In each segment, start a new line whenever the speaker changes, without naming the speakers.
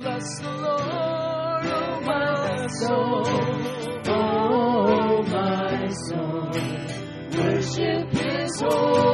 Bless the Lord, oh my soul. Oh my soul. Worship his holy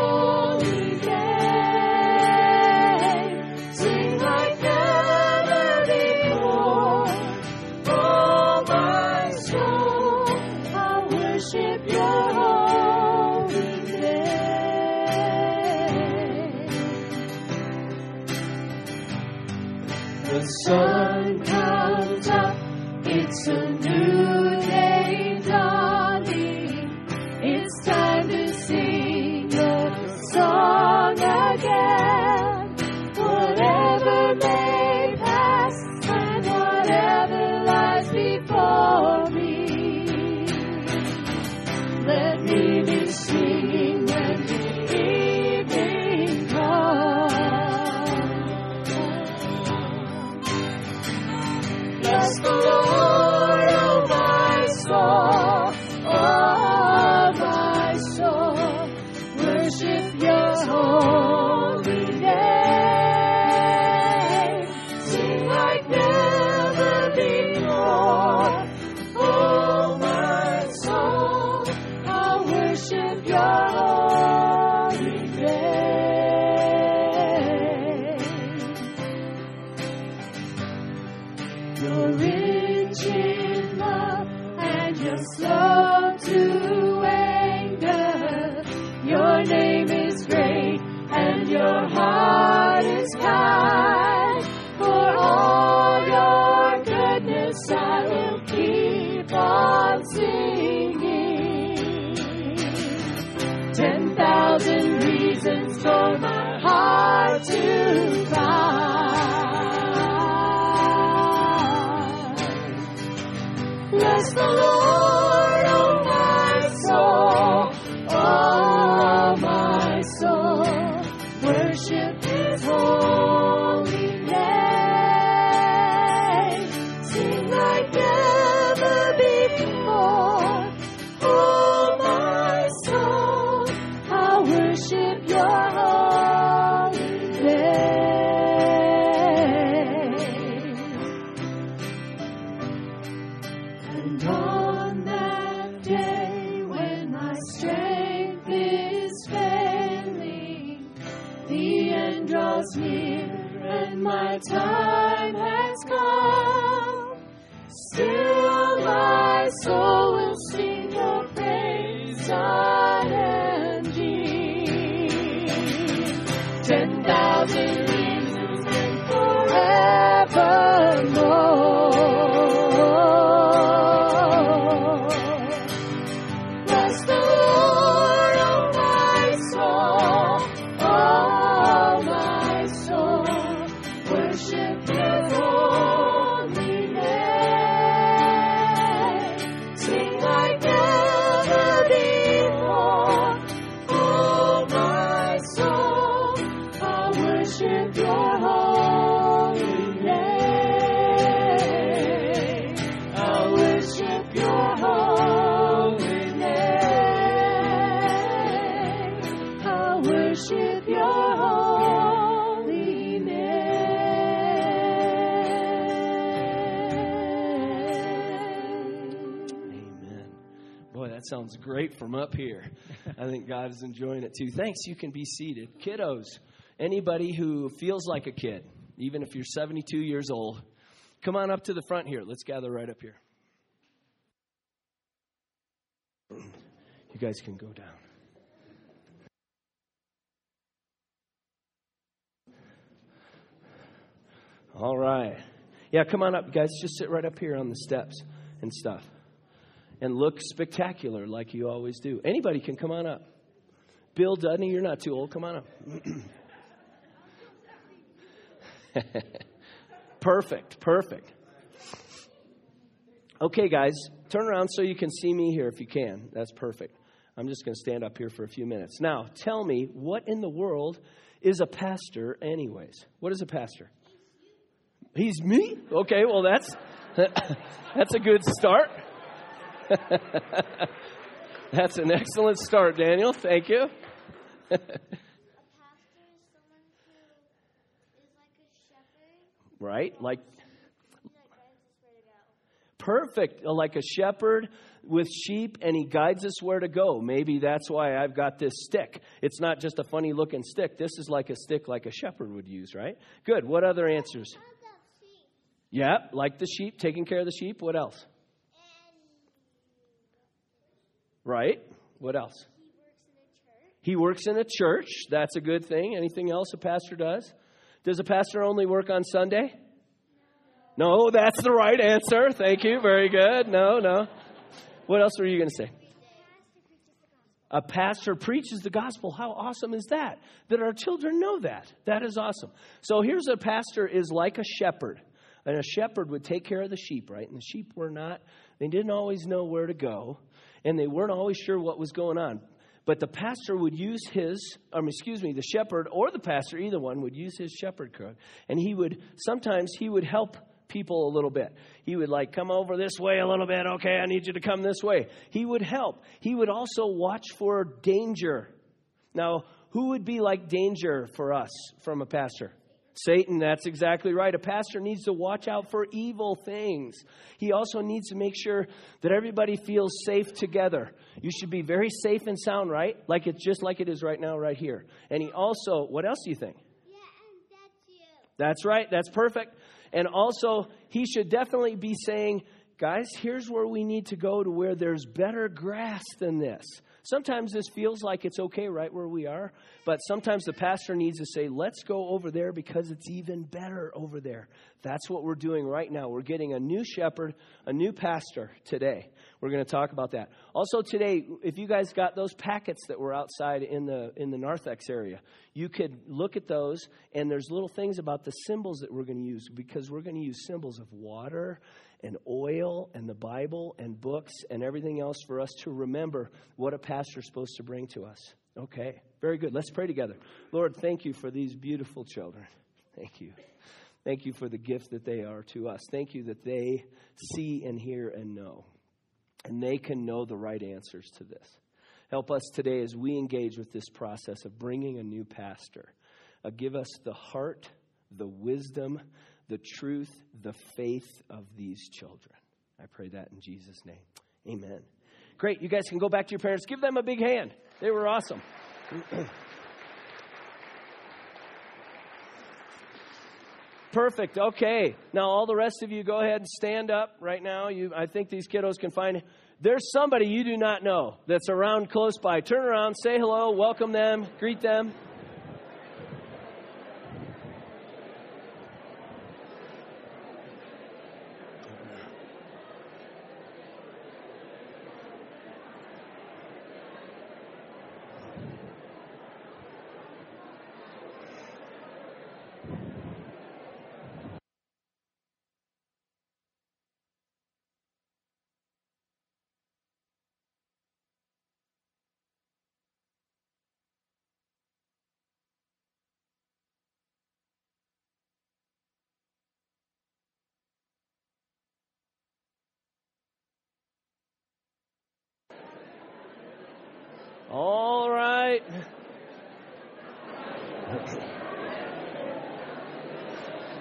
Ten thousand reasons for my heart to find. Bless the Lord, that
sounds great from up here. I think God is enjoying it too. Thanks. You can be seated. Kiddos, anybody who feels like a kid, even if you're 72 years old, come on up to the front here. Let's gather right up here. You guys can go down. All right. Yeah, come on up, guys. Just sit right up here on the steps and stuff. And look spectacular like you always do. Anybody can come on up. Bill Dudney, you're not too old. Come on up. perfect, perfect. Okay, guys, turn around so you can see me here if you can. That's perfect. I'm just going to stand up here for a few minutes. Now, tell me, what in the world is a pastor, anyways? What is a pastor? He's me? Okay, well, that's, that's a good start. that's an excellent start, Daniel. Thank you.
A pastor is someone who is like a shepherd.
right? Like, Perfect. Like a shepherd with sheep, and he guides us where to go. Maybe that's why I've got this stick. It's not just a funny looking stick. This is like a stick like a shepherd would use, right? Good. What other answers? Yeah, like the sheep, taking care of the sheep. What else? Right. What else? He works in a church. That's a good thing. Anything else a pastor does? Does a pastor only work on Sunday? No, that's the right answer. Thank you. Very good. No, no. What else were you going to say? A pastor preaches the gospel. How awesome is that? That our children know that. That is awesome. So here's a pastor is like a shepherd. And a shepherd would take care of the sheep, right? And the sheep were not, they didn't always know where to go, and they weren't always sure what was going on. But the pastor would use his, um, excuse me, the shepherd or the pastor, either one, would use his shepherd crook. And he would, sometimes he would help people a little bit. He would like come over this way a little bit. Okay, I need you to come this way. He would help. He would also watch for danger. Now, who would be like danger for us from a pastor? Satan, that's exactly right. A pastor needs to watch out for evil things. He also needs to make sure that everybody feels safe together. You should be very safe and sound, right? Like it's just like it is right now, right here. And he also, what else do you think?
Yeah, and that's you.
That's right. That's perfect. And also, he should definitely be saying, guys, here's where we need to go to where there's better grass than this. Sometimes this feels like it's okay right where we are, but sometimes the pastor needs to say, let's go over there because it's even better over there. That's what we're doing right now. We're getting a new shepherd, a new pastor today. We're going to talk about that. Also today, if you guys got those packets that were outside in the in the narthex area, you could look at those and there's little things about the symbols that we're going to use because we're going to use symbols of water and oil and the Bible and books and everything else for us to remember what a pastor's supposed to bring to us. Okay, very good. Let's pray together. Lord, thank you for these beautiful children. Thank you. Thank you for the gift that they are to us. Thank you that they see and hear and know, and they can know the right answers to this. Help us today as we engage with this process of bringing a new pastor. Uh, give us the heart, the wisdom, the truth, the faith of these children. I pray that in Jesus' name. Amen. Great. You guys can go back to your parents. Give them a big hand. They were awesome. Perfect. Okay. Now all the rest of you go ahead and stand up right now. You I think these kiddos can find there's somebody you do not know that's around close by. Turn around, say hello, welcome them, greet them. All right.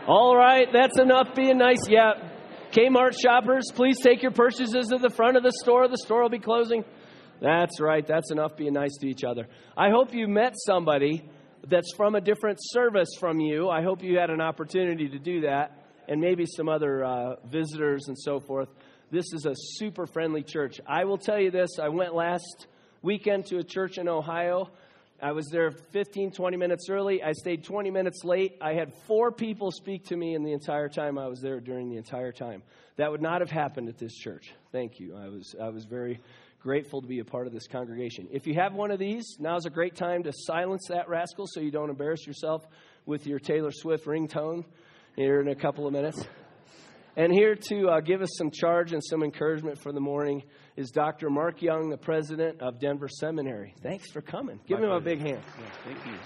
All right, that's enough being nice. Yeah. Kmart shoppers, please take your purchases to the front of the store. The store will be closing. That's right. That's enough being nice to each other. I hope you met somebody that's from a different service from you. I hope you had an opportunity to do that, and maybe some other uh, visitors and so forth. This is a super friendly church. I will tell you this I went last weekend to a church in Ohio. I was there 15, 20 minutes early. I stayed 20 minutes late. I had four people speak to me in the entire time I was there during the entire time. That would not have happened at this church. Thank you. I was, I was very grateful to be a part of this congregation. If you have one of these, now's a great time to silence that rascal so you don't embarrass yourself with your Taylor Swift ringtone here in a couple of minutes. And here to uh, give us some charge and some encouragement for the morning is Dr. Mark Young, the president of Denver Seminary. Thanks for coming. Give
My
him a big hand.
Yeah, thank you.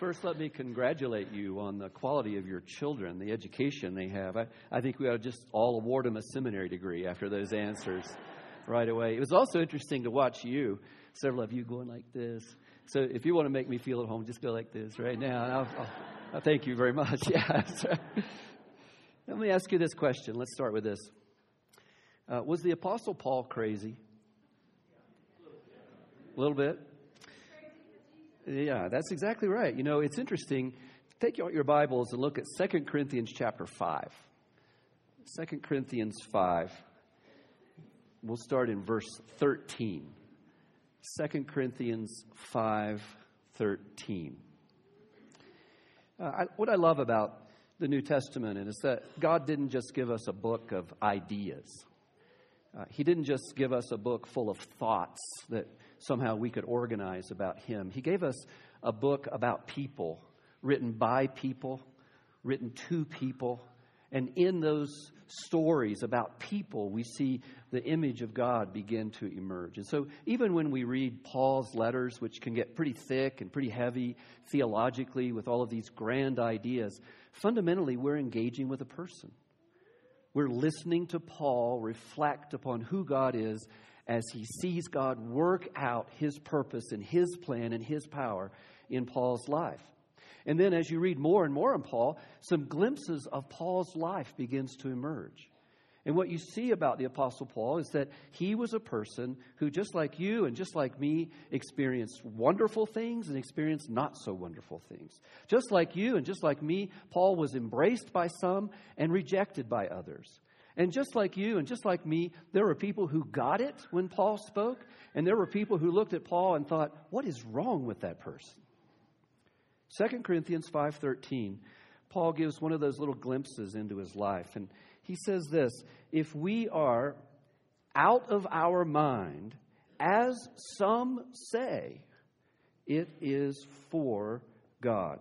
First, let me congratulate you on the quality of your children, the education they have. I, I think we ought to just all award them a seminary degree after those answers right away. It was also interesting to watch you, several of you going like this. So if you want to make me feel at home, just go like this right now. I'll, I'll, Uh, thank you very much. Yeah. Let me ask you this question. Let's start with this. Uh, was the Apostle Paul crazy? A little bit? Yeah, that's exactly right. You know, it's interesting. Take out your Bibles and look at 2 Corinthians chapter 5. 2 Corinthians 5. We'll start in verse 13. 2 Corinthians 5 13. Uh, I, what I love about the New Testament is that God didn't just give us a book of ideas. Uh, he didn't just give us a book full of thoughts that somehow we could organize about Him. He gave us a book about people, written by people, written to people, and in those stories about people, we see the image of God begin to emerge. And so, even when we read Paul's letters, which can get pretty thick and pretty heavy theologically with all of these grand ideas, fundamentally, we're engaging with a person. We're listening to Paul reflect upon who God is as he sees God work out his purpose and his plan and his power in Paul's life. And then as you read more and more in Paul, some glimpses of Paul's life begins to emerge. And what you see about the Apostle Paul is that he was a person who, just like you and just like me, experienced wonderful things and experienced not so wonderful things. Just like you and just like me, Paul was embraced by some and rejected by others. And just like you and just like me, there were people who got it when Paul spoke, and there were people who looked at Paul and thought, what is wrong with that person? 2 Corinthians 5:13, Paul gives one of those little glimpses into his life and he says this, if we are out of our mind, as some say, it is for God.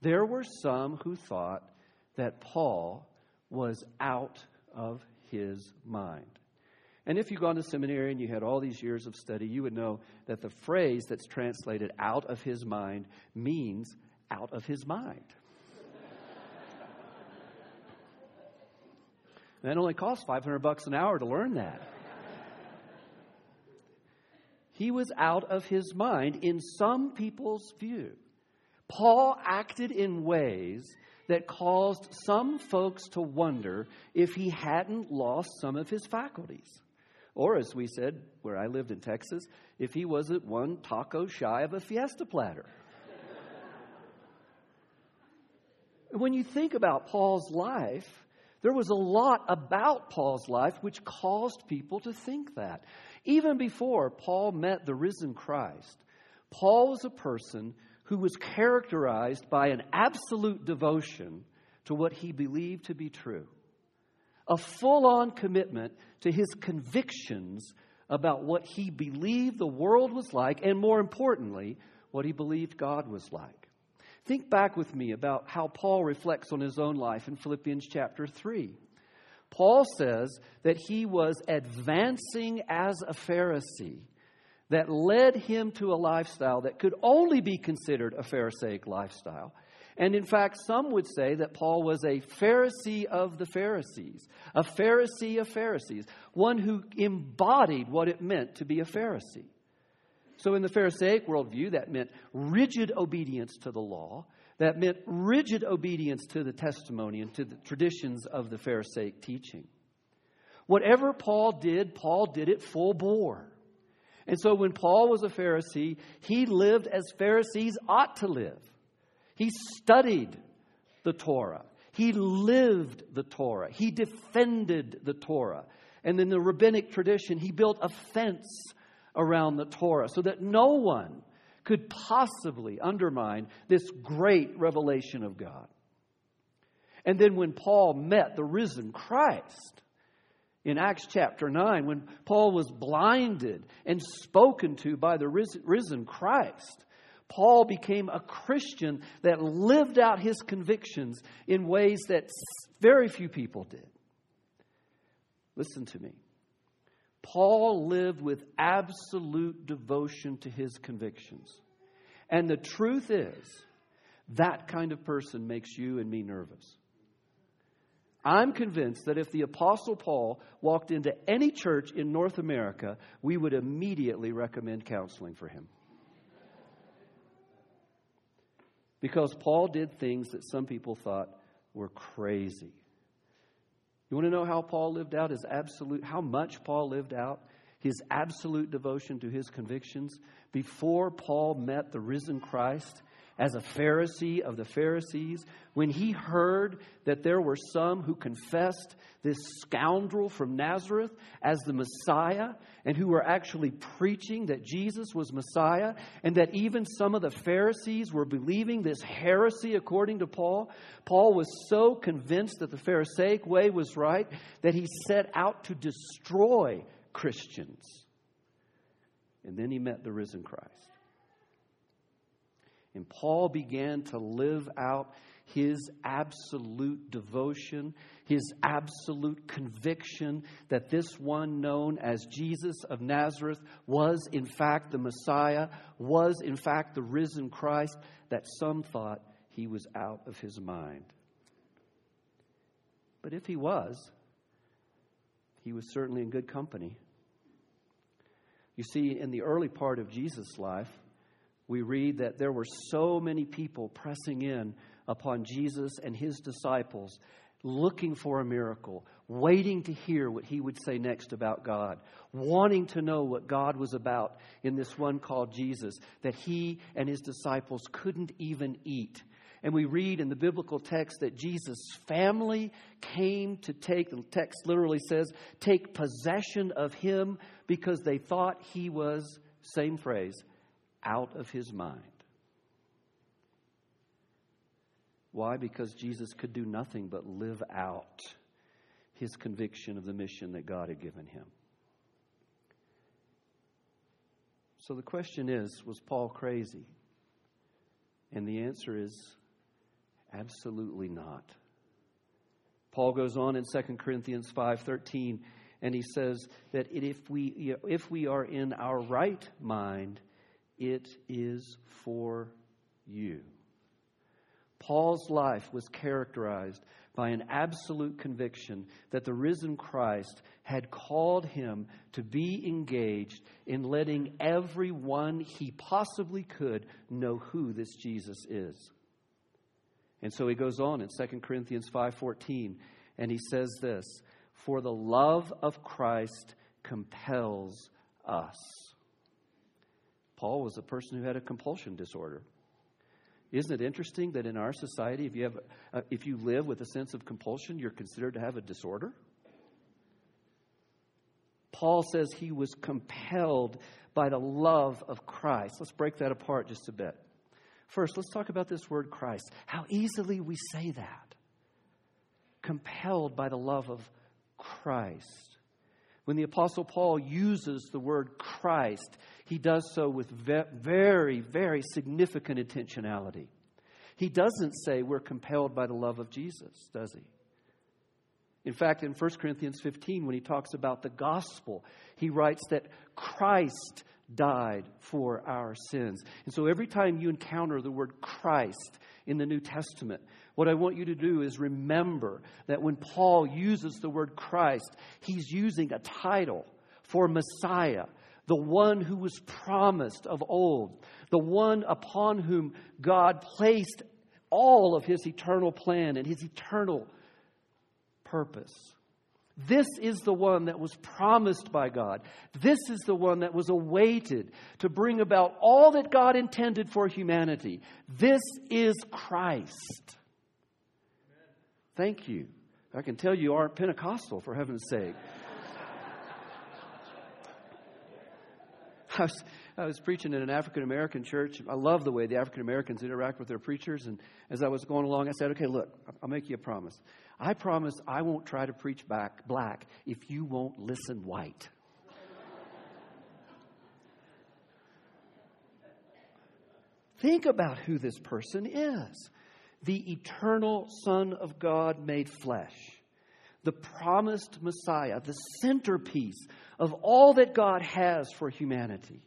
There were some who thought that Paul was out of his mind. And if you've gone to seminary and you had all these years of study, you would know that the phrase that's translated out of his mind means out of his mind. that only costs 500 bucks an hour to learn that. he was out of his mind in some people's view. Paul acted in ways that caused some folks to wonder if he hadn't lost some of his faculties. Or, as we said, where I lived in Texas, if he wasn't one taco shy of a fiesta platter. when you think about Paul's life, there was a lot about Paul's life which caused people to think that. Even before Paul met the risen Christ, Paul was a person who was characterized by an absolute devotion to what he believed to be true a full on commitment to his convictions about what he believed the world was like, and more importantly, what he believed God was like. Think back with me about how Paul reflects on his own life in Philippians chapter 3. Paul says that he was advancing as a Pharisee that led him to a lifestyle that could only be considered a Pharisaic lifestyle. And in fact, some would say that Paul was a Pharisee of the Pharisees, a Pharisee of Pharisees, one who embodied what it meant to be a Pharisee. So, in the Pharisaic worldview, that meant rigid obedience to the law. That meant rigid obedience to the testimony and to the traditions of the Pharisaic teaching. Whatever Paul did, Paul did it full bore. And so, when Paul was a Pharisee, he lived as Pharisees ought to live. He studied the Torah. He lived the Torah. He defended the Torah. And in the rabbinic tradition, he built a fence around the Torah so that no one could possibly undermine this great revelation of God. And then when Paul met the risen Christ in Acts chapter 9, when Paul was blinded and spoken to by the risen Christ, Paul became a Christian that lived out his convictions in ways that very few people did. Listen to me. Paul lived with absolute devotion to his convictions. And the truth is, that kind of person makes you and me nervous. I'm convinced that if the Apostle Paul walked into any church in North America, we would immediately recommend counseling for him. Because Paul did things that some people thought were crazy. You want to know how Paul lived out? His absolute, how much Paul lived out? His absolute devotion to his convictions. Before Paul met the risen Christ as a Pharisee of the Pharisees, when he heard that there were some who confessed this scoundrel from Nazareth as the Messiah, and who were actually preaching that Jesus was Messiah, and that even some of the Pharisees were believing this heresy according to Paul, Paul was so convinced that the Pharisaic way was right that he set out to destroy Christians. And then he met the risen Christ. And Paul began to live out his absolute devotion, his absolute conviction that this one known as Jesus of Nazareth was in fact the Messiah, was in fact the risen Christ, that some thought he was out of his mind. But if he was, he was certainly in good company. You see, in the early part of Jesus' life, we read that there were so many people pressing in upon Jesus and his disciples, looking for a miracle, waiting to hear what he would say next about God, wanting to know what God was about in this one called Jesus, that he and his disciples couldn't even eat. And we read in the biblical text that Jesus' family came to take, the text literally says, take possession of him because they thought he was, same phrase, out of his mind. Why? Because Jesus could do nothing but live out his conviction of the mission that God had given him. So the question is was Paul crazy? And the answer is absolutely not. Paul goes on in 2 Corinthians 5:13 and he says that if we if we are in our right mind it is for you. Paul's life was characterized by an absolute conviction that the risen Christ had called him to be engaged in letting everyone he possibly could know who this Jesus is. And so he goes on in 2 Corinthians 5:14 and he says this, "For the love of Christ compels us." Paul was a person who had a compulsion disorder. Isn't it interesting that in our society, if you, have, uh, if you live with a sense of compulsion, you're considered to have a disorder? Paul says he was compelled by the love of Christ. Let's break that apart just a bit. First, let's talk about this word Christ. How easily we say that. Compelled by the love of Christ. When the Apostle Paul uses the word Christ, he does so with very, very significant intentionality. He doesn't say we're compelled by the love of Jesus, does he? In fact, in 1 Corinthians 15, when he talks about the gospel, he writes that Christ died for our sins. And so every time you encounter the word Christ in the New Testament, what I want you to do is remember that when Paul uses the word Christ, he's using a title for Messiah, the one who was promised of old, the one upon whom God placed all of his eternal plan and his eternal purpose. This is the one that was promised by God. This is the one that was awaited to bring about all that God intended for humanity. This is Christ. Thank you. I can tell you aren't Pentecostal, for heaven's sake. I was, I was preaching in an African American church. I love the way the African Americans interact with their preachers. And as I was going along, I said, okay, look, I'll make you a promise. I promise I won't try to preach back black if you won't listen white. Think about who this person is the eternal Son of God made flesh, the promised Messiah, the centerpiece of all that God has for humanity.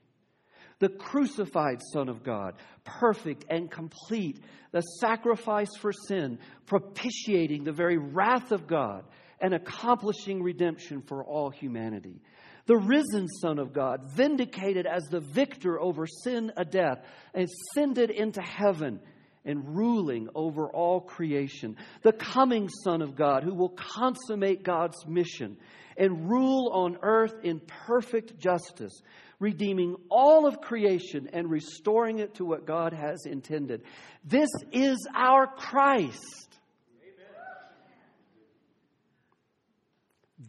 The crucified Son of God, perfect and complete, the sacrifice for sin, propitiating the very wrath of God and accomplishing redemption for all humanity. The risen Son of God, vindicated as the victor over sin and death, ascended into heaven and ruling over all creation, the coming Son of God who will consummate God's mission and rule on earth in perfect justice, redeeming all of creation and restoring it to what God has intended. This is our Christ.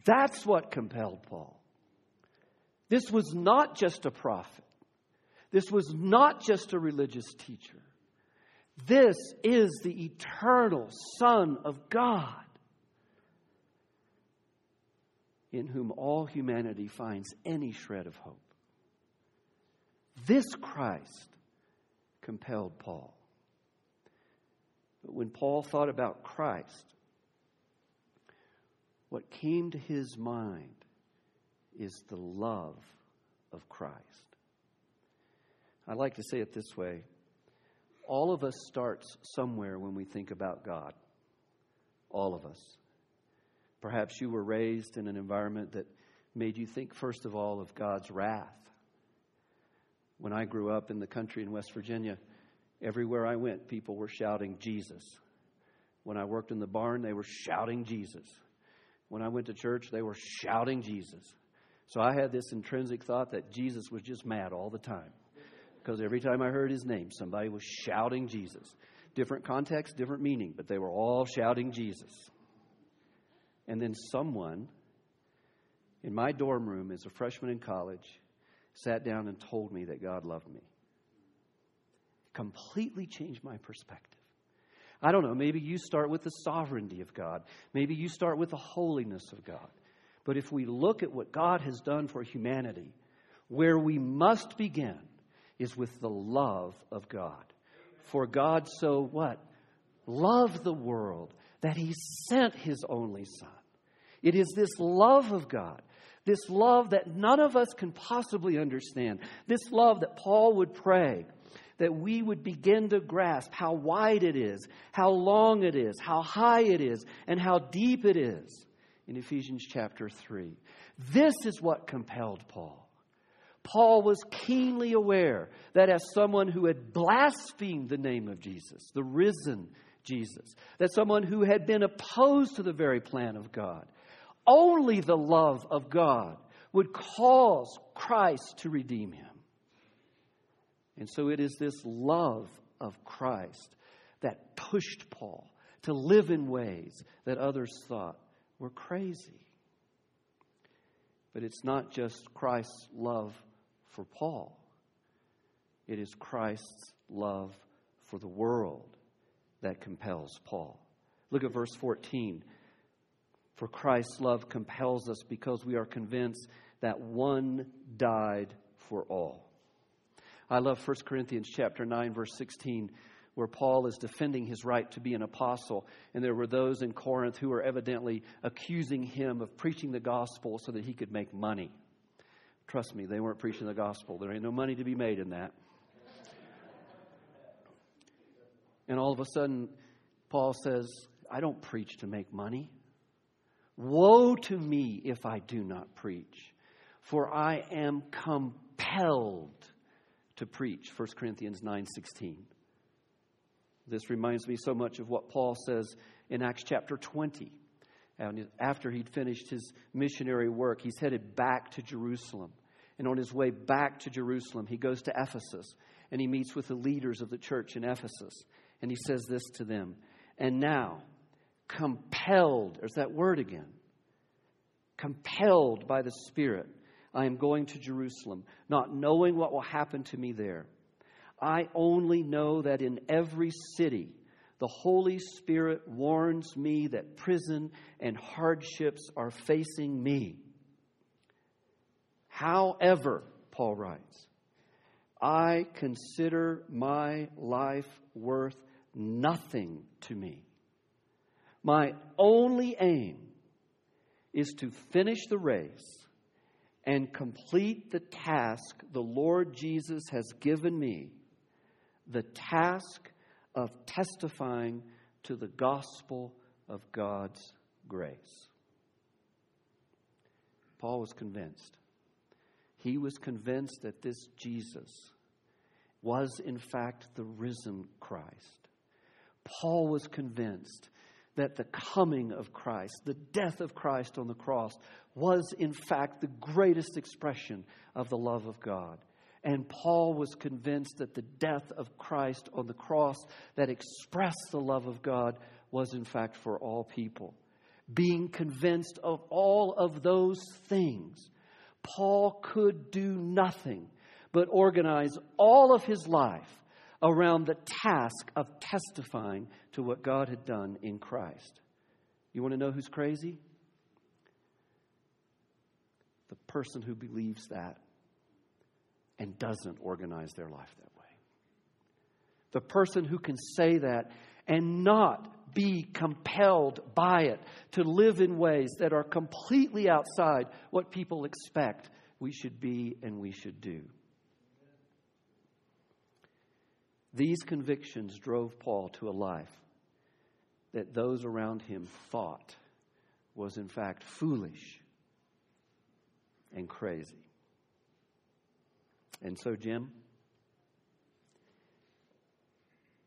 That's what compelled Paul. This was not just a prophet. This was not just a religious teacher. This is the eternal Son of God, in whom all humanity finds any shred of hope. This Christ compelled Paul. But when Paul thought about Christ, what came to his mind is the love of Christ. I like to say it this way all of us starts somewhere when we think about God. All of us. Perhaps you were raised in an environment that made you think, first of all, of God's wrath. When I grew up in the country in West Virginia, everywhere I went, people were shouting Jesus. When I worked in the barn, they were shouting Jesus. When I went to church, they were shouting Jesus. So I had this intrinsic thought that Jesus was just mad all the time because every time I heard his name, somebody was shouting Jesus. Different context, different meaning, but they were all shouting Jesus. And then someone in my dorm room as a freshman in college sat down and told me that God loved me. Completely changed my perspective. I don't know, maybe you start with the sovereignty of God, maybe you start with the holiness of God. But if we look at what God has done for humanity, where we must begin is with the love of God. For God so what? Loved the world that he sent his only Son. It is this love of God, this love that none of us can possibly understand, this love that Paul would pray that we would begin to grasp how wide it is, how long it is, how high it is, and how deep it is in Ephesians chapter 3. This is what compelled Paul. Paul was keenly aware that as someone who had blasphemed the name of Jesus, the risen Jesus, that someone who had been opposed to the very plan of God, only the love of God would cause Christ to redeem him. And so it is this love of Christ that pushed Paul to live in ways that others thought were crazy. But it's not just Christ's love for Paul. It is Christ's love for the world that compels Paul. Look at verse 14. For Christ's love compels us because we are convinced that one died for all. I love 1 Corinthians chapter 9 verse 16 where Paul is defending his right to be an apostle and there were those in Corinth who were evidently accusing him of preaching the gospel so that he could make money. Trust me, they weren't preaching the gospel. There ain't no money to be made in that. And all of a sudden, Paul says, I don't preach to make money. Woe to me if I do not preach, for I am compelled to preach. 1 Corinthians 9:16. This reminds me so much of what Paul says in Acts chapter 20 and after he'd finished his missionary work, he's headed back to Jerusalem. And on his way back to Jerusalem, he goes to Ephesus and he meets with the leaders of the church in Ephesus. And he says this to them And now, compelled, there's that word again, compelled by the Spirit, I am going to Jerusalem, not knowing what will happen to me there. I only know that in every city, the Holy Spirit warns me that prison and hardships are facing me. However, Paul writes, I consider my life worth nothing to me. My only aim is to finish the race and complete the task the Lord Jesus has given me, the task of testifying to the gospel of God's grace. Paul was convinced. He was convinced that this Jesus was, in fact, the risen Christ. Paul was convinced that the coming of Christ, the death of Christ on the cross, was in fact the greatest expression of the love of God. And Paul was convinced that the death of Christ on the cross that expressed the love of God was in fact for all people. Being convinced of all of those things, Paul could do nothing but organize all of his life around the task of testifying to what God had done in Christ. You want to know who's crazy? The person who believes that and doesn't organize their life that way. The person who can say that and not be compelled by it to live in ways that are completely outside what people expect we should be and we should do. These convictions drove Paul to a life that those around him thought was, in fact, foolish and crazy. And so, Jim,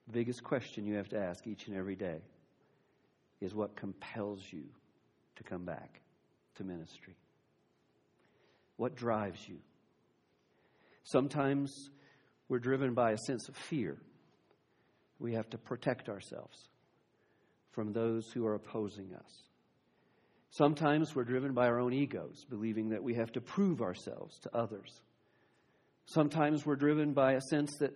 the biggest question you have to ask each and every day is what compels you to come back to ministry? What drives you? Sometimes we're driven by a sense of fear. We have to protect ourselves from those who are opposing us. Sometimes we're driven by our own egos, believing that we have to prove ourselves to others. Sometimes we're driven by a sense that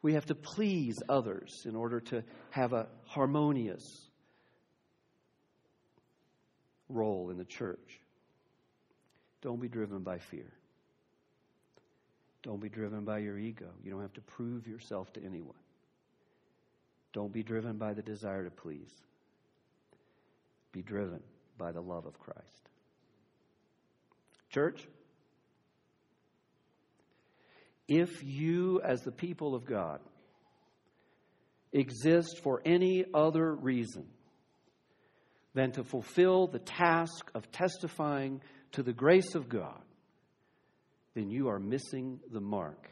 we have to please others in order to have a harmonious role in the church. Don't be driven by fear. Don't be driven by your ego. You don't have to prove yourself to anyone. Don't be driven by the desire to please. Be driven by the love of Christ. Church, if you, as the people of God, exist for any other reason than to fulfill the task of testifying to the grace of God, then you are missing the mark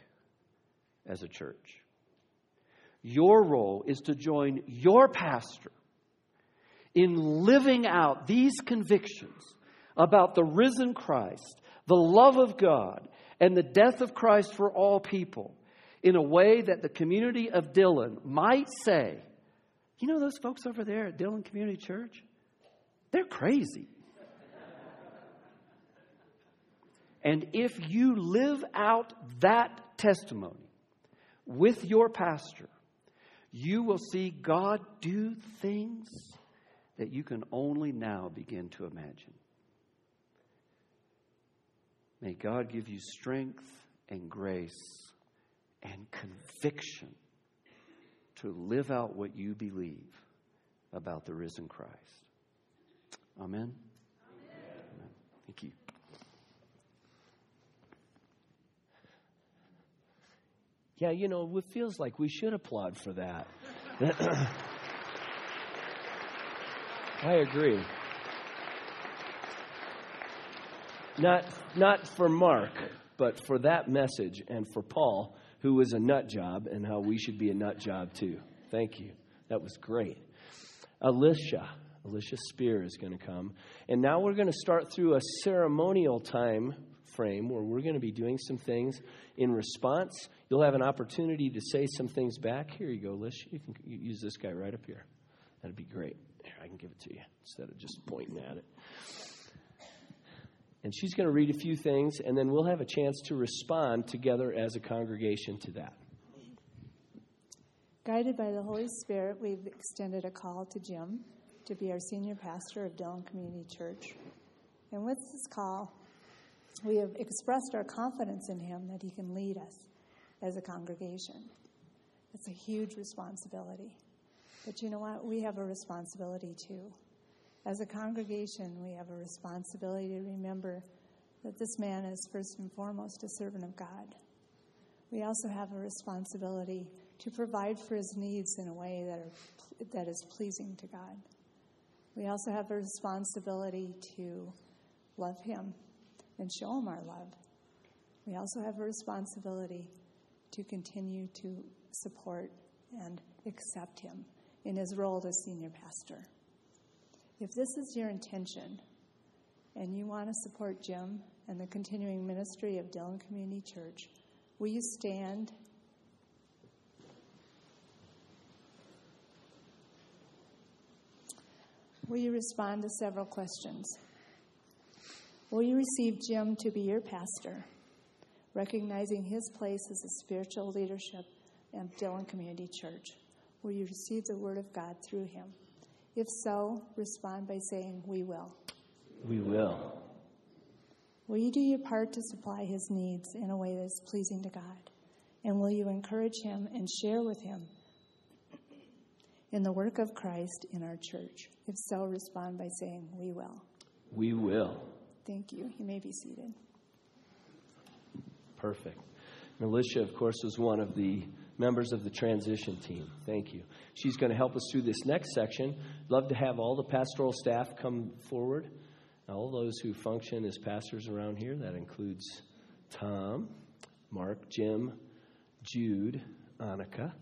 as a church. Your role is to join your pastor in living out these convictions about the risen Christ, the love of God, and the death of Christ for all people in a way that the community of Dillon might say, you know, those folks over there at Dillon Community Church, they're crazy. and if you live out that testimony with your pastor, you will see God do things that you can only now begin to imagine. May God give you strength and grace and conviction to live out what you believe about the risen Christ. Amen. Amen. Amen. Thank you.
Yeah, you know, it feels like we should applaud for that. I agree. Not, not for Mark, but for that message and for Paul, who was a nut job, and how we should be a nut job too. Thank you. That was great. Alicia, Alicia Spear is going to come. And now we're going to start through a ceremonial time frame where we're going to be doing some things in response. You'll have an opportunity to say some things back. Here you go, Alicia. You can use this guy right up here. That'd be great. Here, I can give it to you instead of just pointing at it. And she's going to read a few things, and then we'll have a chance to respond together as a congregation to that.
Guided by the Holy Spirit, we've extended a call to Jim to be our senior pastor of Dillon Community Church. And with this call, we have expressed our confidence in him that he can lead us as a congregation. It's a huge responsibility. But you know what? We have a responsibility too. As a congregation, we have a responsibility to remember that this man is first and foremost a servant of God. We also have a responsibility to provide for his needs in a way that, are, that is pleasing to God. We also have a responsibility to love him and show him our love. We also have a responsibility to continue to support and accept him in his role as senior pastor. If this is your intention and you want to support Jim and the continuing ministry of Dillon Community Church, will you stand? Will you respond to several questions? Will you receive Jim to be your pastor, recognizing his place as a spiritual leadership of Dillon Community Church? Will you receive the Word of God through him? If so, respond by saying, We will.
We will.
Will you do your part to supply his needs in a way that is pleasing to God? And will you encourage him and share with him in the work of Christ in our church? If so, respond by saying, We will.
We will.
Thank you. You may be seated.
Perfect. Alicia, of course, was one of the members of the transition team. Thank you. She's going to help us through this next section. Love to have all the pastoral staff come forward. All those who function as pastors around here. That includes Tom, Mark, Jim, Jude, Annika.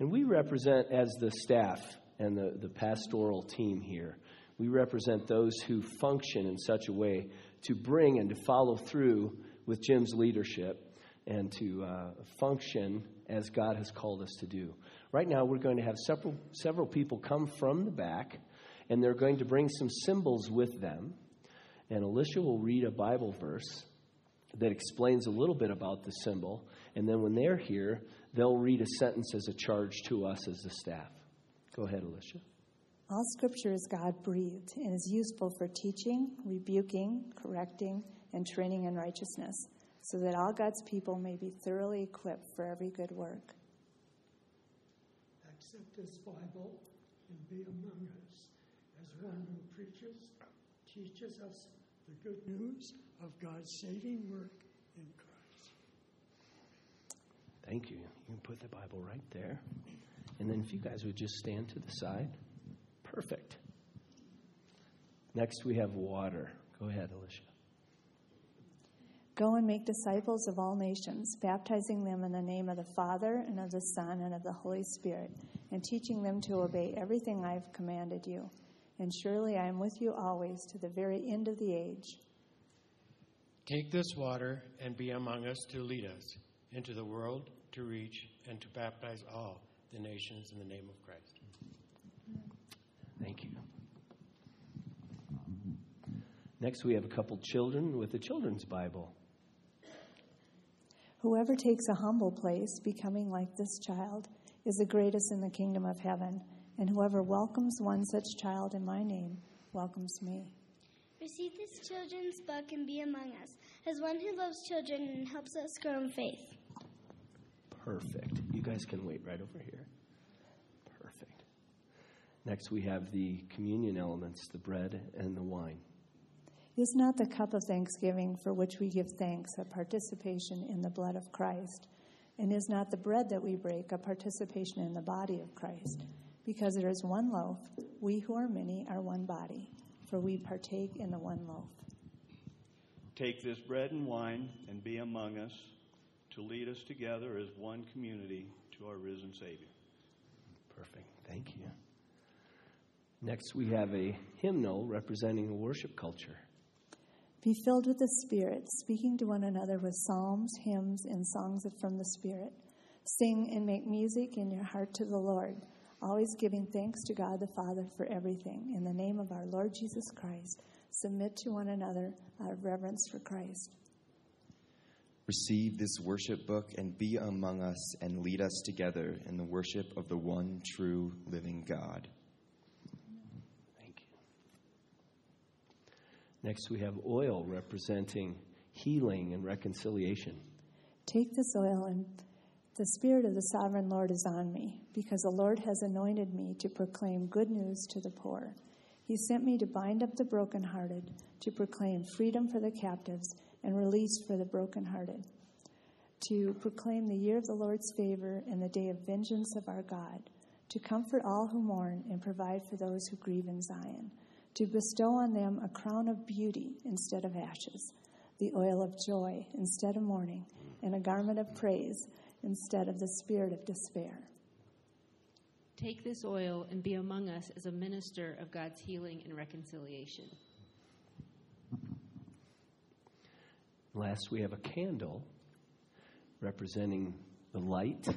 And we represent, as the staff and the, the pastoral team here, we represent those who function in such a way to bring and to follow through with Jim's leadership and to uh, function as God has called us to do. Right now, we're going to have several, several people come from the back, and they're going to bring some symbols with them. And Alicia will read a Bible verse that explains a little bit about the symbol. And then when they're here, they'll read a sentence as a charge to us as the staff. Go ahead, Alicia.
All scripture is God breathed and is useful for teaching, rebuking, correcting, and training in righteousness, so that all God's people may be thoroughly equipped for every good work.
Accept this Bible and be among us as one who preaches, teaches us the good news of God's saving work in Christ.
Thank you. You can put the Bible right there. And then if you guys would just stand to the side. Perfect. Next, we have water. Go ahead, Alicia.
Go and make disciples of all nations, baptizing them in the name of the Father, and of the Son, and of the Holy Spirit, and teaching them to obey everything I have commanded you. And surely I am with you always to the very end of the age.
Take this water and be among us to lead us into the world to reach and to baptize all the nations in the name of Christ.
Thank you. Next, we have a couple children with a children's Bible.
Whoever takes a humble place, becoming like this child, is the greatest in the kingdom of heaven. And whoever welcomes one such child in my name welcomes me.
Receive this children's book and be among us, as one who loves children and helps us grow in faith.
Perfect. You guys can wait right over here. Perfect. Next, we have the communion elements the bread and the wine.
Is not the cup of thanksgiving for which we give thanks a participation in the blood of Christ? And is not the bread that we break a participation in the body of Christ? Because there is one loaf, we who are many are one body, for we partake in the one loaf.
Take this bread and wine and be among us to lead us together as one community to our risen Savior.
Perfect. Thank you. Next, we have a hymnal representing a worship culture.
Be filled with the Spirit, speaking to one another with psalms, hymns, and songs from the Spirit. Sing and make music in your heart to the Lord, always giving thanks to God the Father for everything. In the name of our Lord Jesus Christ, submit to one another out of reverence for Christ.
Receive this worship book and be among us and lead us together in the worship of the one true living God.
Thank you. Next, we have oil representing healing and reconciliation.
Take this oil, and the Spirit of the sovereign Lord is on me, because the Lord has anointed me to proclaim good news to the poor. He sent me to bind up the brokenhearted, to proclaim freedom for the captives and release for the brokenhearted, to proclaim the year of the Lord's favor and the day of vengeance of our God, to comfort all who mourn and provide for those who grieve in Zion, to bestow on them a crown of beauty instead of ashes, the oil of joy instead of mourning, and a garment of praise instead of the spirit of despair.
Take this oil and be among us as a minister of God's healing and reconciliation.
Last, we have a candle representing the light.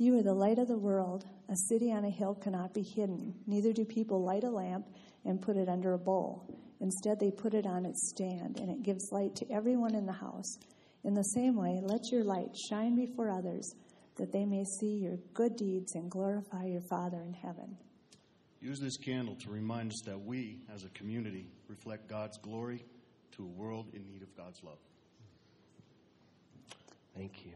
You are the light of the world. A city on a hill cannot be hidden. Neither do people light a lamp and put it under a bowl. Instead, they put it on its stand, and it gives light to everyone in the house. In the same way, let your light shine before others, that they may see your good deeds and glorify your Father in heaven.
Use this candle to remind us that we, as a community, reflect God's glory to a world in need of God's love.
Thank you.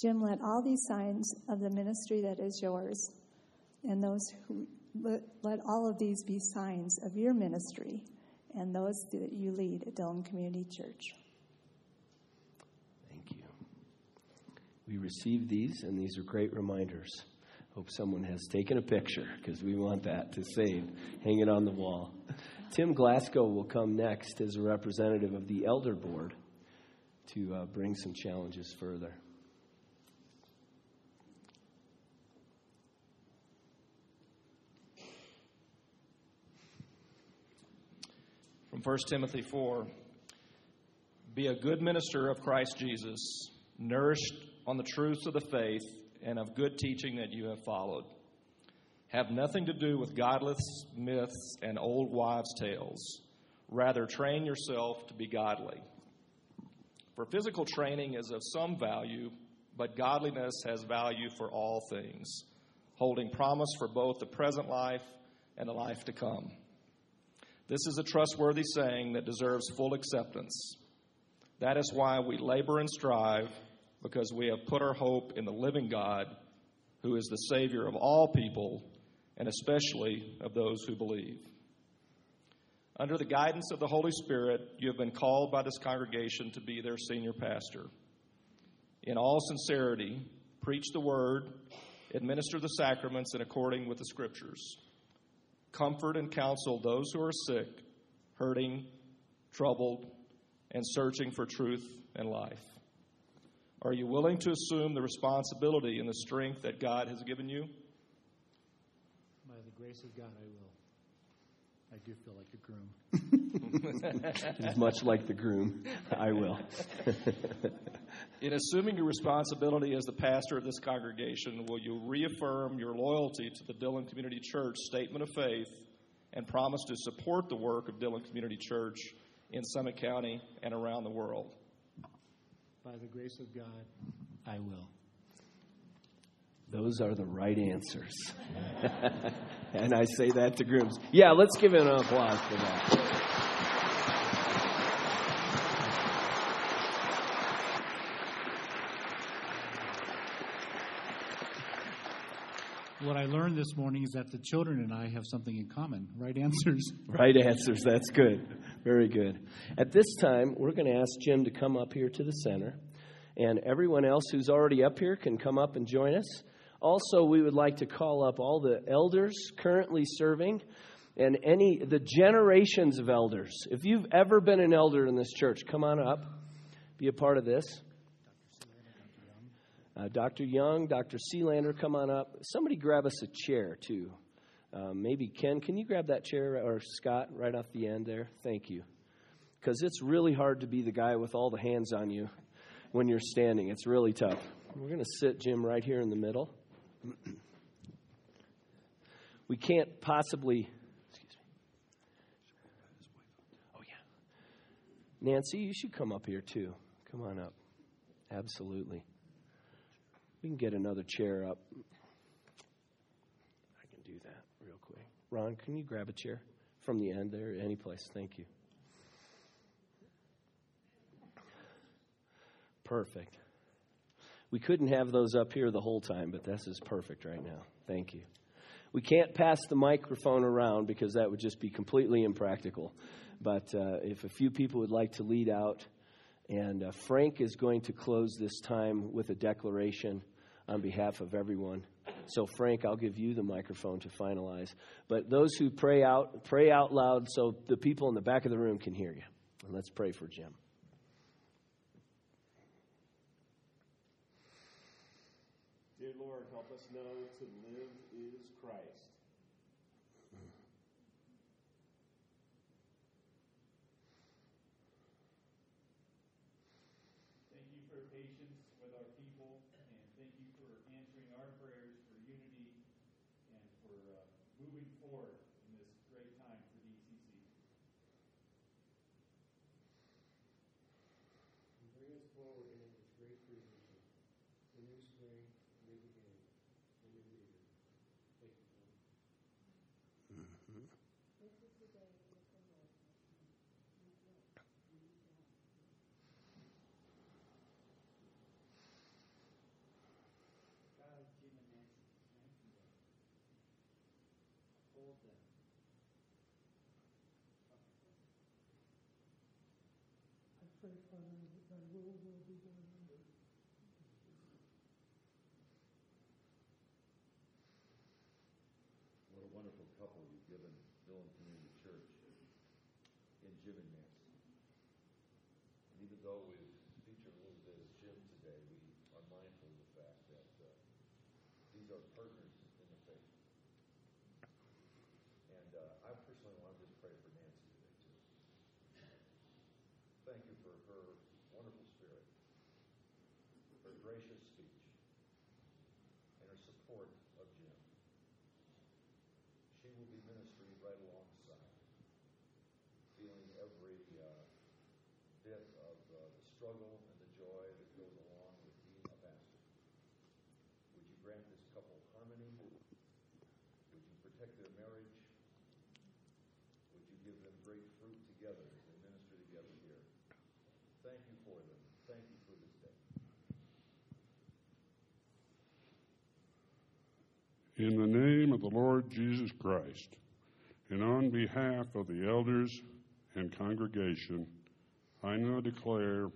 Jim, let all these signs of the ministry that is yours, and those who let, let all of these be signs of your ministry and those that you lead at Dillon Community Church.
Thank you. We received these, and these are great reminders. Hope someone has taken a picture because we want that to save. Hang it on the wall. Tim Glasgow will come next as a representative of the Elder Board to uh, bring some challenges further.
From 1 Timothy 4 Be a good minister of Christ Jesus, nourished on the truths of the faith and of good teaching that you have followed. Have nothing to do with godless myths and old wives' tales. Rather, train yourself to be godly. For physical training is of some value, but godliness has value for all things, holding promise for both the present life and the life to come. This is a trustworthy saying that deserves full acceptance. That is why we labor and strive, because we have put our hope in the living God, who is the Savior of all people, and especially of those who believe. Under the guidance of the Holy Spirit, you have been called by this congregation to be their senior pastor. In all sincerity, preach the word, administer the sacraments in according with the scriptures. Comfort and counsel those who are sick, hurting, troubled, and searching for truth and life. Are you willing to assume the responsibility and the strength that God has given you?
By the grace of God, I will. I do feel like a groom.
Much like the groom. I will.
In assuming your responsibility as the pastor of this congregation, will you reaffirm your loyalty to the Dillon Community Church statement of faith and promise to support the work of Dillon Community Church in Summit County and around the world?
By the grace of God, I will.
Those are the right answers. and I say that to grooms. Yeah, let's give it an applause for that.
What I learned this morning is that the children and I have something in common right answers.
Right answers. That's good. Very good. At this time, we're going to ask Jim to come up here to the center. And everyone else who's already up here can come up and join us. Also, we would like to call up all the elders currently serving and any the generations of elders. If you've ever been an elder in this church, come on up. Be a part of this. Uh, Dr. Young, Dr. Sealander, come on up. Somebody grab us a chair, too. Um, maybe Ken, can you grab that chair, or Scott, right off the end there? Thank you. Because it's really hard to be the guy with all the hands on you when you're standing. It's really tough. We're going to sit Jim right here in the middle. we can't possibly. Excuse me. Oh, yeah. Nancy, you should come up here, too. Come on up. Absolutely. We can get another chair up. I can do that real quick. Ron, can you grab a chair from the end there, any place? Thank you. Perfect. We couldn't have those up here the whole time, but this is perfect right now. Thank you. We can't pass the microphone around because that would just be completely impractical. But uh, if a few people would like to lead out, and uh, Frank is going to close this time with a declaration on behalf of everyone. So, Frank, I'll give you the microphone to finalize. But those who pray out, pray out loud so the people in the back of the room can hear you. And let's pray for Jim.
Dear
Lord, help us know to live is Christ.
Thank you for patience with our people, and thank you for answering our prayers for unity and for uh, moving forward in this great time for DCC.
And bring us forward into this great freedom, the new spring, new beginning, a new leader. Thank you, Lord.
This is the day that the Lord has made. We will rejoice.
God, Jim and Nancy, thank you, Lord. Hold them.
I pray, Father, that thy will will be done on earth.
What a wonderful couple you've given Dillon Community Church in Jim and Nancy. And even though we've featured a little bit of Jim today, we are mindful of the fact that uh, these are partners in the faith. And uh, I personally want to just pray for Nancy today, too. Thank you for her wonderful spirit, her gracious speech, and her support of Jim she will be ministering right alongside, feeling every uh, bit of uh, the struggle and the joy that goes along with being a pastor. Would you grant this couple harmony? Would you protect their marriage? Would you give them great fruit together as they minister together here? Thank you for them. Thank you for this day.
In the name of the Lord Jesus Christ, and on behalf of the elders and congregation, I now declare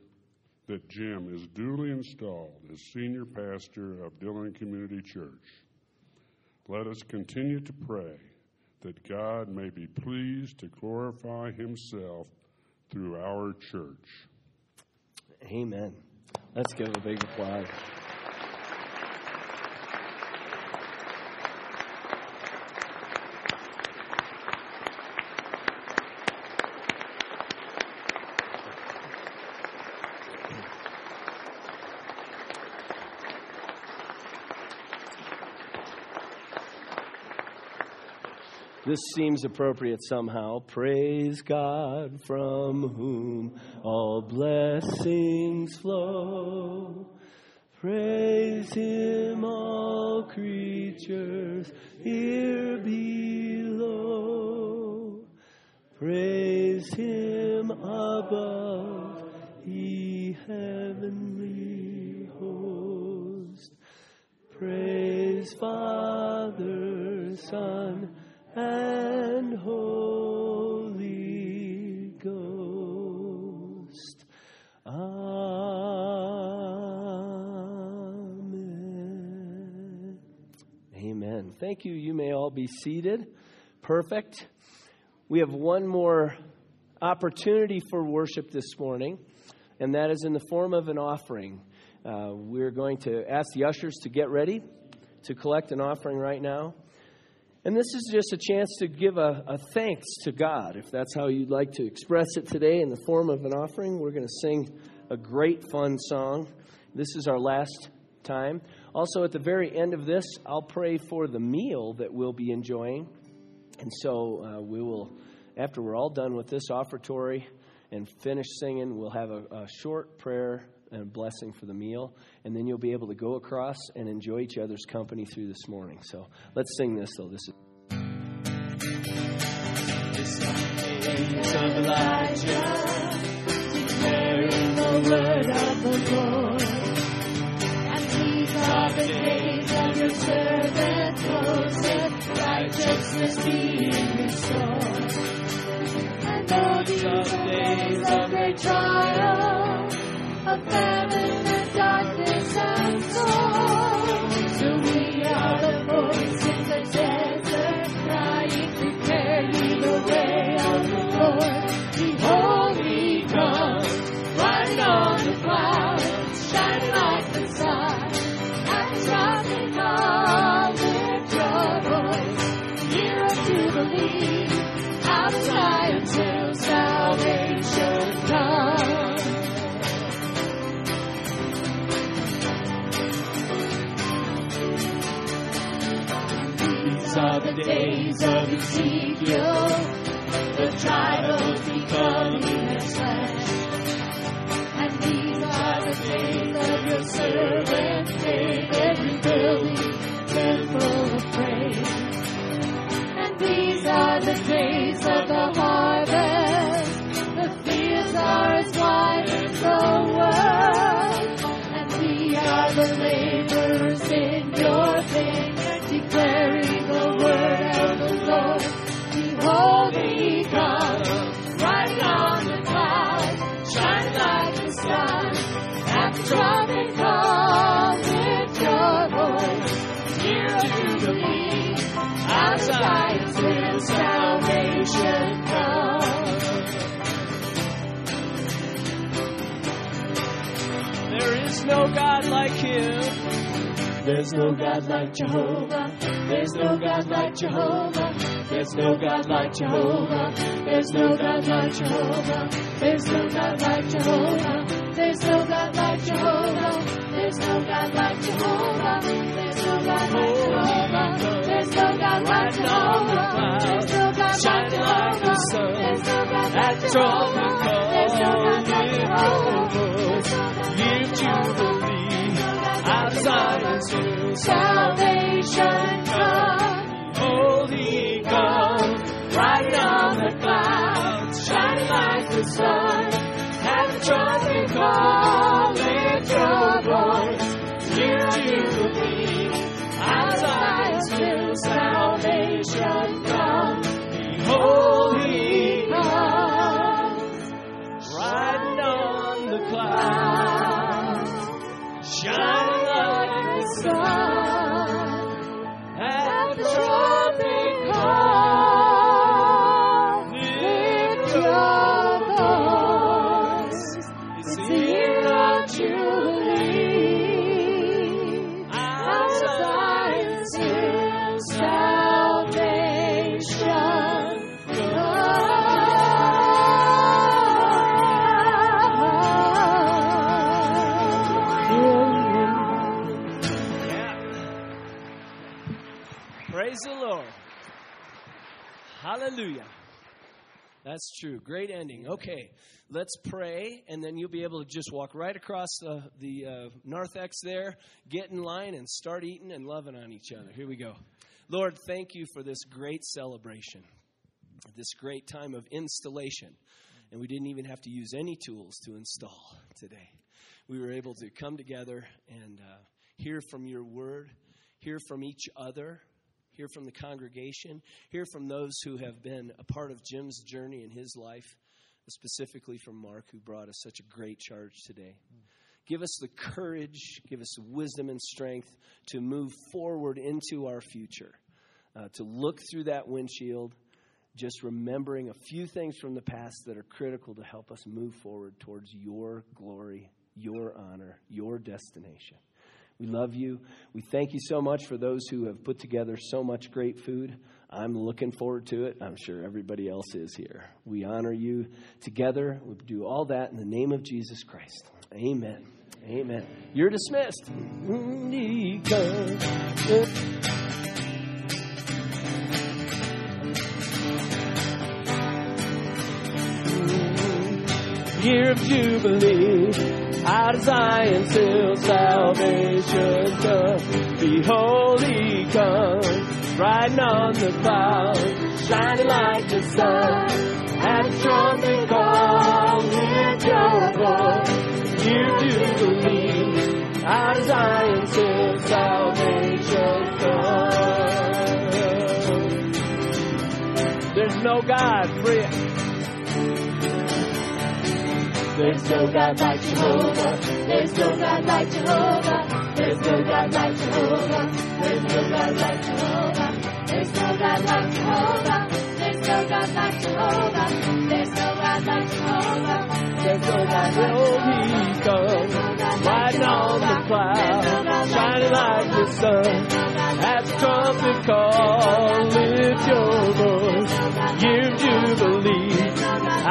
that Jim is duly installed as senior pastor of Dillon Community Church. Let us continue to pray that God may be pleased to glorify himself through our church.
Amen. Let's give a big applause. This seems appropriate somehow. Praise God from whom all blessings flow. Praise Him, all creatures here below. Praise Him above, ye heavenly host. Praise Father, Son, Thank you. You may all be seated. Perfect. We have one more opportunity for worship this morning, and that is in the form of an offering. Uh, we're going to ask the ushers to get ready to collect an offering right now. And this is just a chance to give a, a, thanks to God. If that's how you'd like to express it today in the form of an offering, we're going to sing a great, fun song. This is our last time. Also, at the very end of this, I'll pray for the meal that we'll be enjoying. And so uh, we will, after we're all done with this offertory and finish singing, we'll have a, a short prayer and blessing for the meal, and then you'll be able to go across and enjoy each other's company through this morning. So let's sing this, though. This is.
Elijah, declaring the word of the Lord. Are the days of your servant Joseph, righteousness being restored. And all these days of great trial of famine and darkness days of Ezekiel, the tribe trials becoming his flesh. And these are the days of your servant David, every building temple of praise. And these are the days of the harvest. The fields are as wide as the world. And we are the laborers in your vineyard, declaring There's no God like Jehovah. There's no God like Jehovah. There's no God like Jehovah. There's no God like Jehovah. There's no God like Jehovah. There's no God like Jehovah. There's no God like Jehovah. There's no God like Jehovah. There's no God like Jehovah. There's no God like Jehovah. There's no God like Jehovah. There's no God like Jehovah.
Give jubilee is unto
salvation come. Riding on the clouds, shining like the sun, have trust and call your voice. Here be, as salvation come.
Riding on the clouds,
shine.
Praise the Lord. Hallelujah. That's true. Great ending. Okay, let's pray, and then you'll be able to just walk right across the, the uh, narthex there, get in line, and start eating and loving on each other. Here we go. Lord, thank you for this great celebration, this great time of installation. And we didn't even have to use any tools to install today. We were able to come together and uh, hear from your word, hear from each other, hear from the congregation, hear from those who have been a part of Jim's journey in his life, specifically from Mark, who brought us such a great charge today. Give us the courage, give us wisdom and strength to move forward into our future, uh, to look through that windshield, just remembering a few things from the past that are critical to help us move forward towards your glory, your honor, your destination. We love you. We thank you so much for those who have put together so much great food. I'm looking forward to it. I'm sure everybody else is here. We honor you together. We do all that in the name of Jesus Christ. Amen. Amen. You're dismissed. Year of Jubilee, Zion till salvation come. Behold, he comes, riding on the clouds, shining like the sun. At the trumpet call, lift your voice, year of Jubilee, out Zion till salvation comes. There's no God free.
There's no God like Jehovah. There's no God like Jehovah. There's no God like Jehovah. There's no God like Jehovah. There's no God like Jehovah. There's no God like Jehovah. There's no God like Jehovah.
There's no God he come, riding on the cloud, shining like the sun. At trumpet call, lift your voice, year jubilee,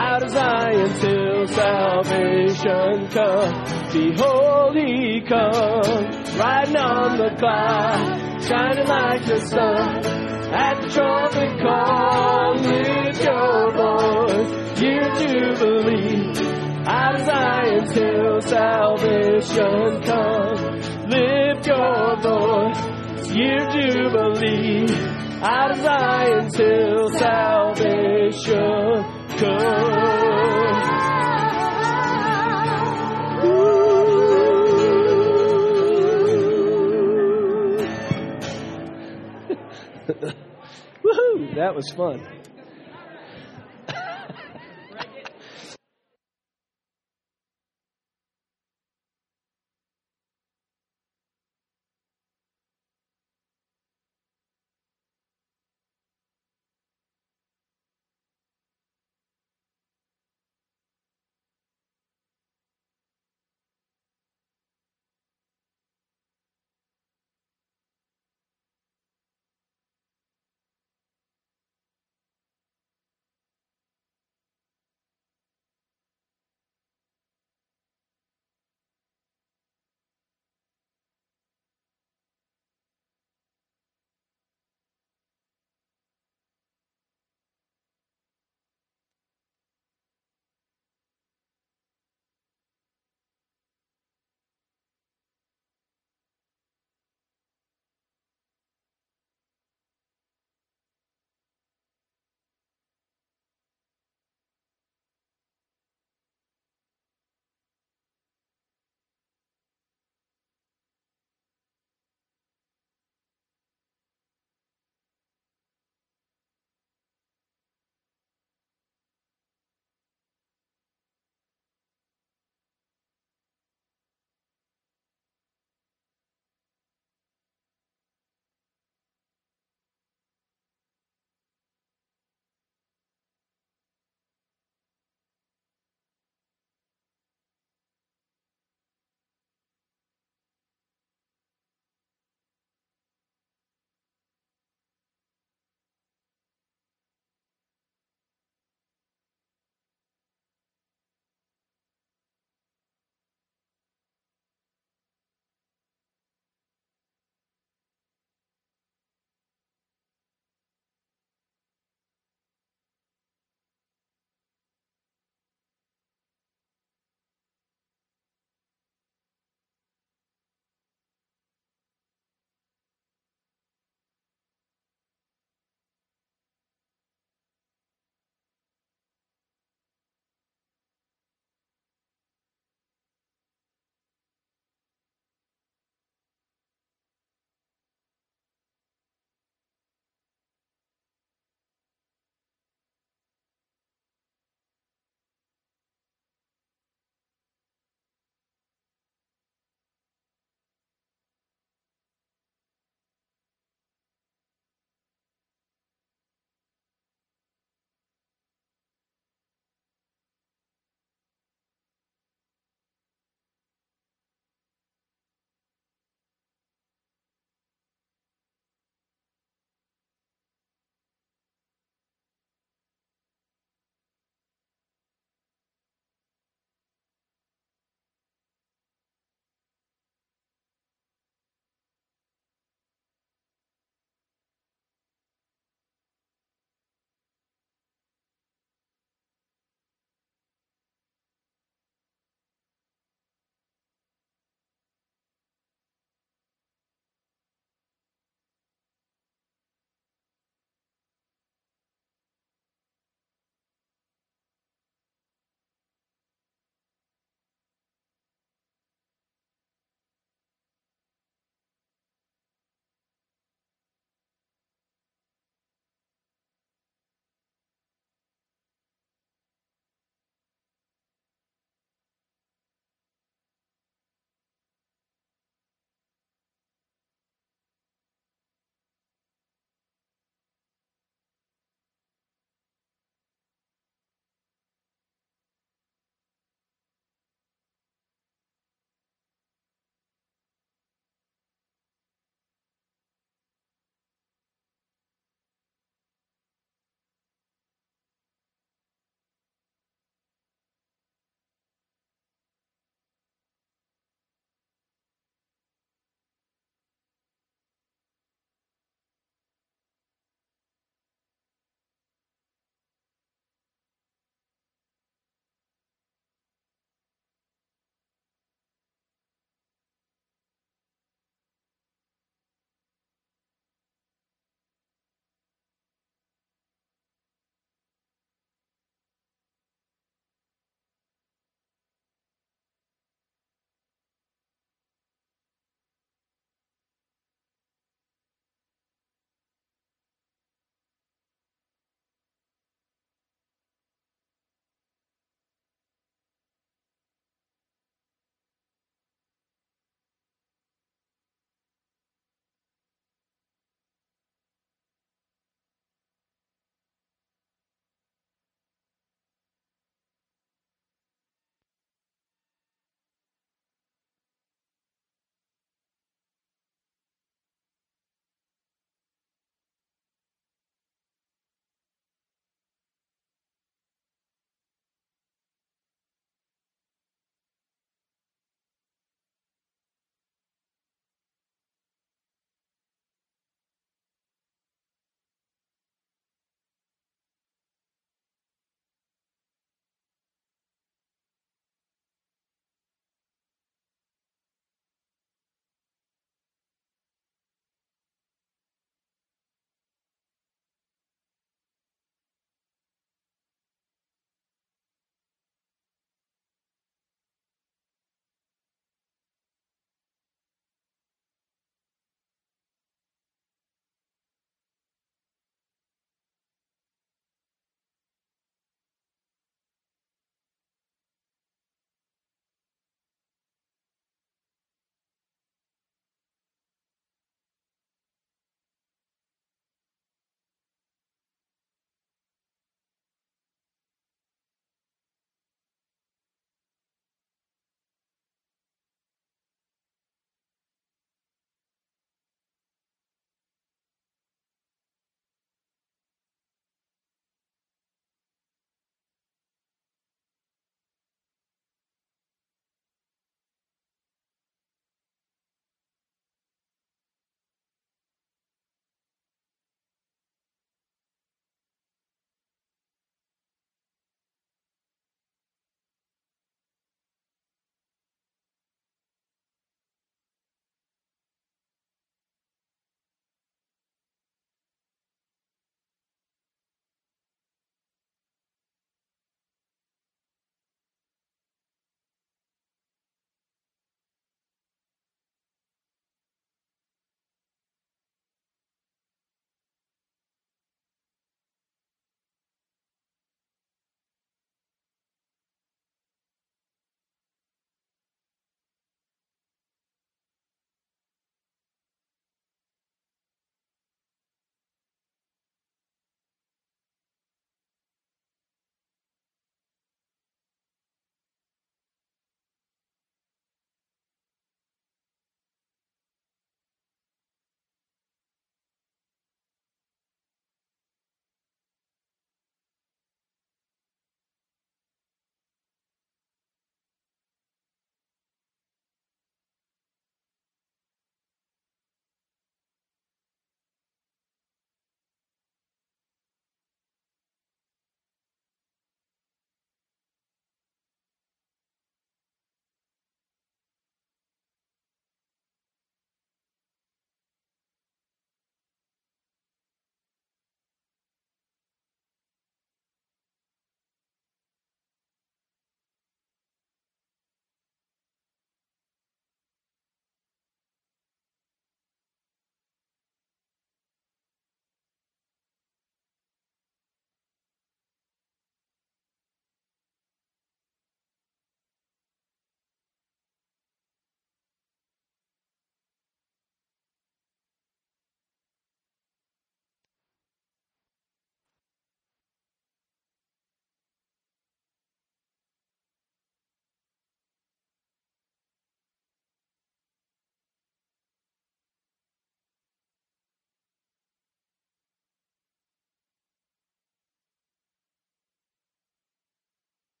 out of Zion till salvation come. Behold, he comes, riding on the cloud, shining like the sun. At the trumpet call, lift your voice, year jubilee. Out of Zion till salvation comes. Lift your voice, year jubilee. Out of Zion till salvation comes. That was fun.